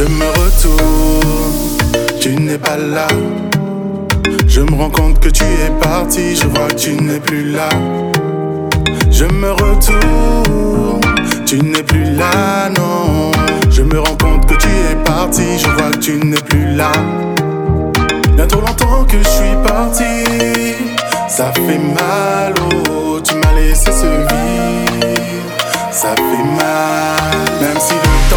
Je me retourne, tu n'es pas là. Je me rends compte que tu es parti, je vois que tu n'es plus là. Je me retourne, tu n'es plus là, non. Je me rends compte que tu es parti, je vois que tu n'es plus là. Bien trop longtemps que je suis parti, ça fait mal, oh, tu m'as laissé ce vide, ça fait mal, même si le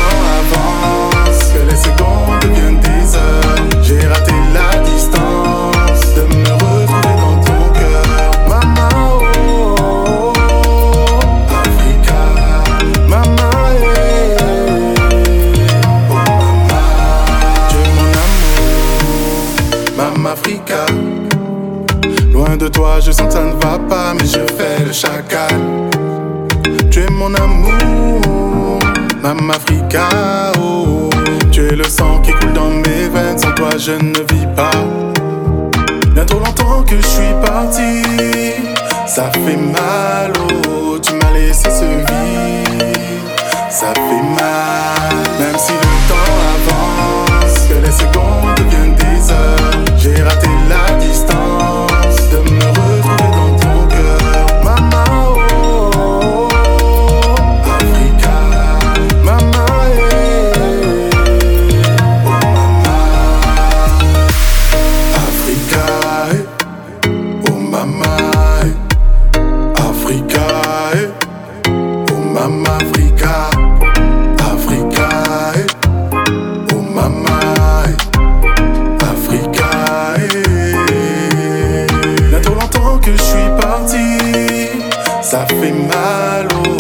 Loin de toi, je sens que ça ne va pas, mais je fais le chacal. Tu es mon amour, Maman Africa. Oh. Tu es le sang qui coule dans mes veines, sans toi je ne vis pas. Bien trop longtemps que je suis parti, ça fait mal. Oh. Tu m'as laissé ce vide, ça fait mal. Même si le temps avance, que les secondes ça fait mal, oh,